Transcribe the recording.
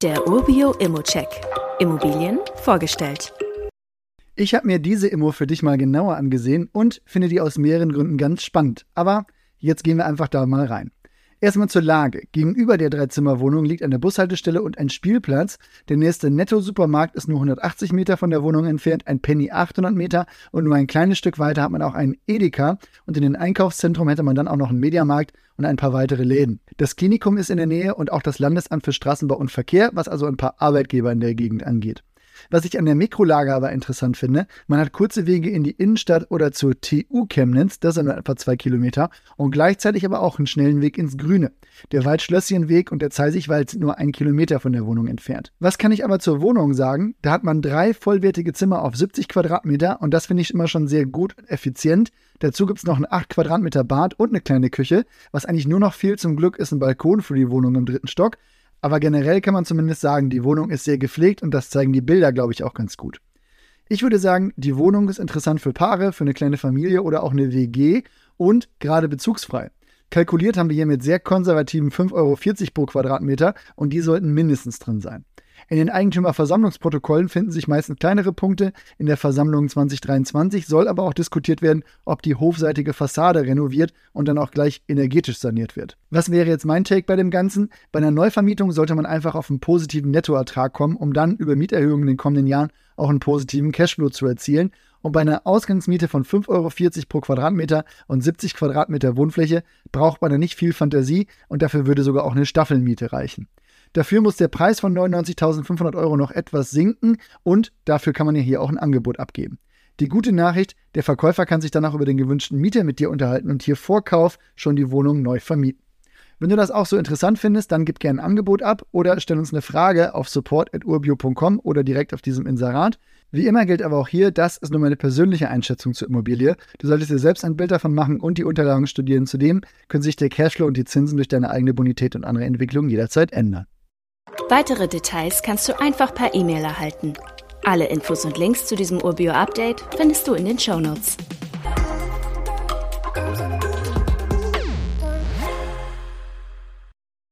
Der Urbio Immocheck. Immobilien vorgestellt. Ich habe mir diese Immo für dich mal genauer angesehen und finde die aus mehreren Gründen ganz spannend. Aber jetzt gehen wir einfach da mal rein. Erstmal zur Lage. Gegenüber der Dreizimmerwohnung liegt eine Bushaltestelle und ein Spielplatz. Der nächste Netto-Supermarkt ist nur 180 Meter von der Wohnung entfernt, ein Penny 800 Meter und nur ein kleines Stück weiter hat man auch einen Edeka und in den Einkaufszentrum hätte man dann auch noch einen Mediamarkt und ein paar weitere Läden. Das Klinikum ist in der Nähe und auch das Landesamt für Straßenbau und Verkehr, was also ein paar Arbeitgeber in der Gegend angeht. Was ich an der Mikrolage aber interessant finde, man hat kurze Wege in die Innenstadt oder zur TU Chemnitz, das sind nur etwa zwei Kilometer, und gleichzeitig aber auch einen schnellen Weg ins Grüne. Der Waldschlösschenweg und der Zeisigwald sind nur einen Kilometer von der Wohnung entfernt. Was kann ich aber zur Wohnung sagen? Da hat man drei vollwertige Zimmer auf 70 Quadratmeter und das finde ich immer schon sehr gut und effizient. Dazu gibt es noch ein 8 Quadratmeter Bad und eine kleine Küche. Was eigentlich nur noch fehlt zum Glück ist ein Balkon für die Wohnung im dritten Stock. Aber generell kann man zumindest sagen, die Wohnung ist sehr gepflegt und das zeigen die Bilder, glaube ich, auch ganz gut. Ich würde sagen, die Wohnung ist interessant für Paare, für eine kleine Familie oder auch eine WG und gerade bezugsfrei. Kalkuliert haben wir hier mit sehr konservativen 5,40 Euro pro Quadratmeter und die sollten mindestens drin sein. In den Eigentümerversammlungsprotokollen finden sich meistens kleinere Punkte. In der Versammlung 2023 soll aber auch diskutiert werden, ob die hofseitige Fassade renoviert und dann auch gleich energetisch saniert wird. Was wäre jetzt mein Take bei dem Ganzen? Bei einer Neuvermietung sollte man einfach auf einen positiven Nettoertrag kommen, um dann über Mieterhöhungen in den kommenden Jahren auch einen positiven Cashflow zu erzielen. Und bei einer Ausgangsmiete von 5,40 Euro pro Quadratmeter und 70 Quadratmeter Wohnfläche braucht man da nicht viel Fantasie und dafür würde sogar auch eine Staffelmiete reichen. Dafür muss der Preis von 99.500 Euro noch etwas sinken und dafür kann man ja hier auch ein Angebot abgeben. Die gute Nachricht, der Verkäufer kann sich danach über den gewünschten Mieter mit dir unterhalten und hier vor Kauf schon die Wohnung neu vermieten. Wenn du das auch so interessant findest, dann gib gerne ein Angebot ab oder stell uns eine Frage auf support.urbio.com oder direkt auf diesem Inserat. Wie immer gilt aber auch hier, das ist nur meine persönliche Einschätzung zur Immobilie. Du solltest dir selbst ein Bild davon machen und die Unterlagen studieren. Zudem können sich der Cashflow und die Zinsen durch deine eigene Bonität und andere Entwicklungen jederzeit ändern. Weitere Details kannst du einfach per E-Mail erhalten. Alle Infos und Links zu diesem Urbio-Update findest du in den Show Notes.